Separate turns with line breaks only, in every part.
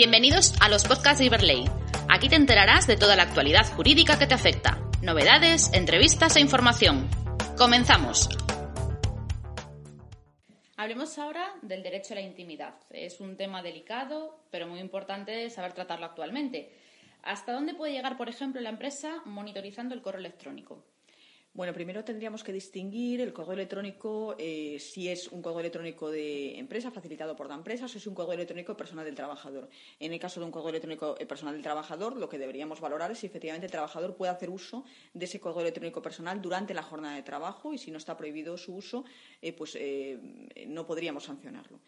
Bienvenidos a los podcasts de Iberley. Aquí te enterarás de toda la actualidad jurídica que te afecta, novedades, entrevistas e información. Comenzamos. Hablemos ahora del derecho a la intimidad. Es un tema delicado, pero muy importante saber tratarlo actualmente. ¿Hasta dónde puede llegar, por ejemplo, la empresa monitorizando el correo electrónico?
Bueno, primero tendríamos que distinguir el correo electrónico eh, si es un correo electrónico de empresa facilitado por la empresa o si es un correo electrónico personal del trabajador. En el caso de un correo electrónico eh, personal del trabajador, lo que deberíamos valorar es si efectivamente el trabajador puede hacer uso de ese correo electrónico personal durante la jornada de trabajo y si no está prohibido su uso, eh, pues no podríamos sancionarlo.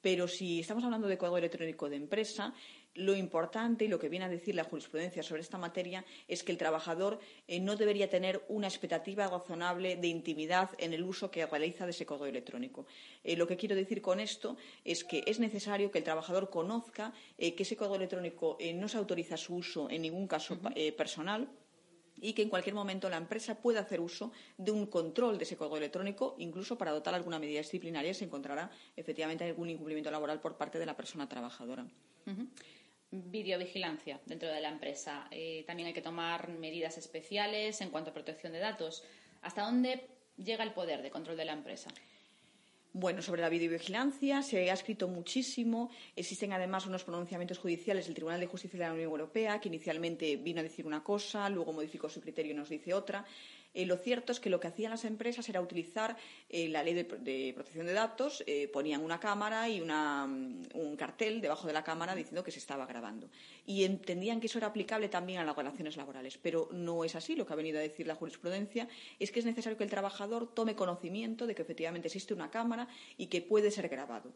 Pero si estamos hablando de correo electrónico de empresa, lo importante y lo que viene a decir la jurisprudencia sobre esta materia es que el trabajador eh, no debería tener una expectativa razonable de intimidad en el uso que realiza de ese correo electrónico. Eh, lo que quiero decir con esto es que es necesario que el trabajador conozca eh, que ese correo electrónico no se autoriza su uso en ningún caso personal y que en cualquier momento la empresa pueda hacer uso de un control de ese correo electrónico, incluso para adoptar alguna medida disciplinaria si se encontrará efectivamente algún incumplimiento laboral por parte de la persona trabajadora
videovigilancia dentro de la empresa. Eh, también hay que tomar medidas especiales en cuanto a protección de datos. ¿Hasta dónde llega el poder de control de la empresa?
Bueno, sobre la videovigilancia se ha escrito muchísimo. Existen además unos pronunciamientos judiciales del Tribunal de Justicia de la Unión Europea, que inicialmente vino a decir una cosa, luego modificó su criterio y nos dice otra. Eh, lo cierto es que lo que hacían las empresas era utilizar eh, la ley de, protección de datos, eh, ponían una cámara y mm, un cartel debajo de la cámara diciendo que se estaba grabando. Y entendían que eso era aplicable también a las relaciones laborales. Pero no es así. Lo que ha venido a decir la jurisprudencia es que es necesario que el trabajador tome conocimiento de que efectivamente existe una cámara y que puede ser grabado.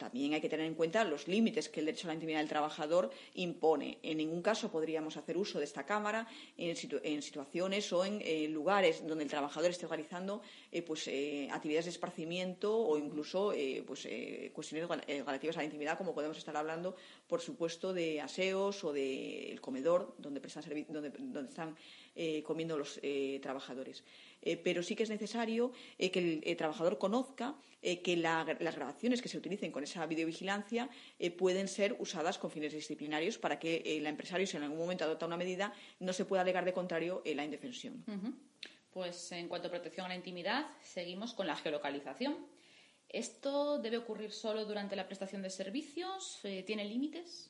También hay que tener en cuenta los límites que el derecho a la intimidad del trabajador impone. En ningún caso podríamos hacer uso de esta Cámara en, situaciones o en eh, lugares donde el trabajador esté realizando eh, pues, eh, actividades de esparcimiento o incluso pues, cuestiones relativas a la intimidad, como podemos estar hablando, por supuesto, de aseos o del comedor donde, donde están comiendo los trabajadores. Eh, pero sí que es necesario eh, que el, trabajador conozca eh, que las grabaciones que se utilicen con esa videovigilancia pueden ser usadas con fines disciplinarios para que el empresario, si en algún momento adopta una medida, no se pueda alegar de contrario la indefensión.
Pues en cuanto a protección a la intimidad, seguimos con la geolocalización. ¿Esto debe ocurrir solo durante la prestación de servicios? ¿Tiene límites?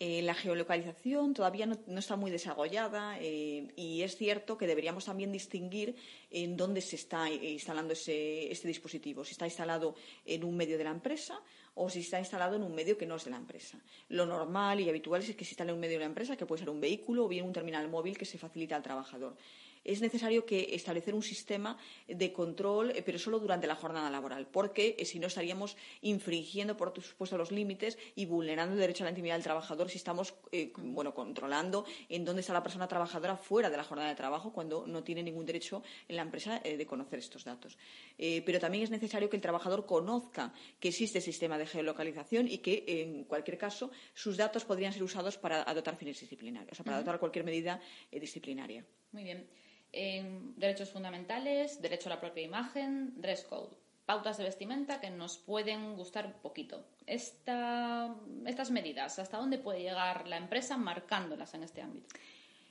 Eh, la geolocalización todavía no, está muy desarrollada eh, y es cierto que deberíamos también distinguir en dónde se está instalando este dispositivo, si está instalado en un medio de la empresa o si está instalado en un medio que no es de la empresa. Lo normal y habitual es que se instale en un medio de la empresa, que puede ser un vehículo o bien un terminal móvil que se facilita al trabajador es necesario que establecer un sistema de control, eh, pero solo durante la jornada laboral, porque eh, si no estaríamos infringiendo, por supuesto, los límites y vulnerando el derecho a la intimidad del trabajador si estamos eh, bueno, controlando en dónde está la persona trabajadora fuera de la jornada de trabajo cuando no tiene ningún derecho en la empresa de conocer estos datos. pero también es necesario que el trabajador conozca que existe sistema de geolocalización y que, en cualquier caso, sus datos podrían ser usados para adoptar fines disciplinarios, o sea, para adoptar cualquier medida disciplinaria.
Muy bien en derechos fundamentales, derecho a la propia imagen, dress code, pautas de vestimenta que nos pueden gustar poquito. estas medidas, ¿hasta dónde puede llegar la empresa marcándolas en este ámbito?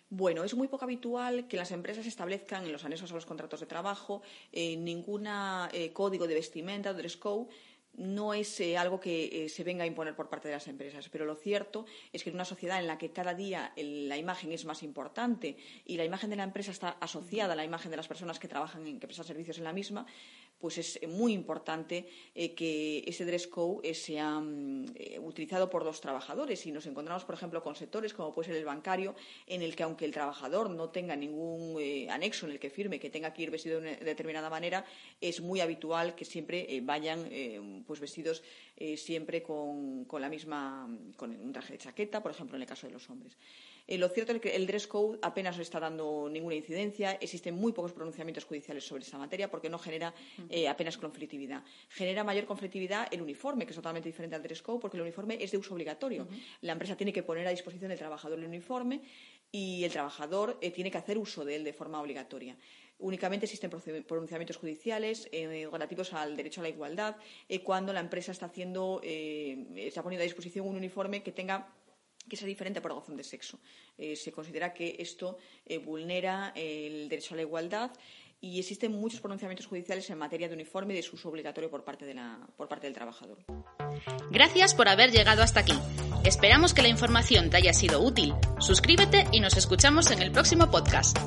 Bueno, es muy poco habitual que las empresas establezcan en los anexos a los contratos de trabajo eh, ningún eh, código de vestimenta, dress code, no es eh, algo que eh, se venga a imponer por parte de las empresas, pero lo cierto es que en una sociedad en la que cada día la imagen es más importante y la imagen de la empresa está asociada a la imagen de las personas que trabajan en que prestan servicios en la misma, pues es muy importante eh, que ese dress code eh, sea mm, eh, utilizado por los trabajadores. Y nos encontramos, por ejemplo, con sectores como puede ser el bancario, en el que aunque el trabajador no tenga ningún anexo en el que firme que tenga que ir vestido de una determinada manera, es muy habitual que siempre vayan pues vestidos siempre con, con, la misma, con un traje de chaqueta, por ejemplo, en el caso de los hombres. Eh, lo cierto es que el dress code apenas no está dando ninguna incidencia. Existen muy pocos pronunciamientos judiciales sobre esta materia porque no genera eh, apenas conflictividad. Genera mayor conflictividad el uniforme, que es totalmente diferente al dress code porque el uniforme es de uso obligatorio. La empresa tiene que poner a disposición del trabajador el uniforme y el trabajador eh, tiene que hacer uso de él de forma obligatoria. Únicamente existen pronunciamientos judiciales relativos al derecho a la igualdad cuando la empresa está haciendo, está poniendo a disposición un uniforme que tenga que sea diferente por razón de sexo. Eh, se considera que esto eh, vulnera el derecho a la igualdad y existen muchos pronunciamientos judiciales en materia de uniforme y de su uso obligatorio por parte, de la, por parte del trabajador.
Gracias por haber llegado hasta aquí. Esperamos que la información te haya sido útil. Suscríbete y nos escuchamos en el próximo podcast.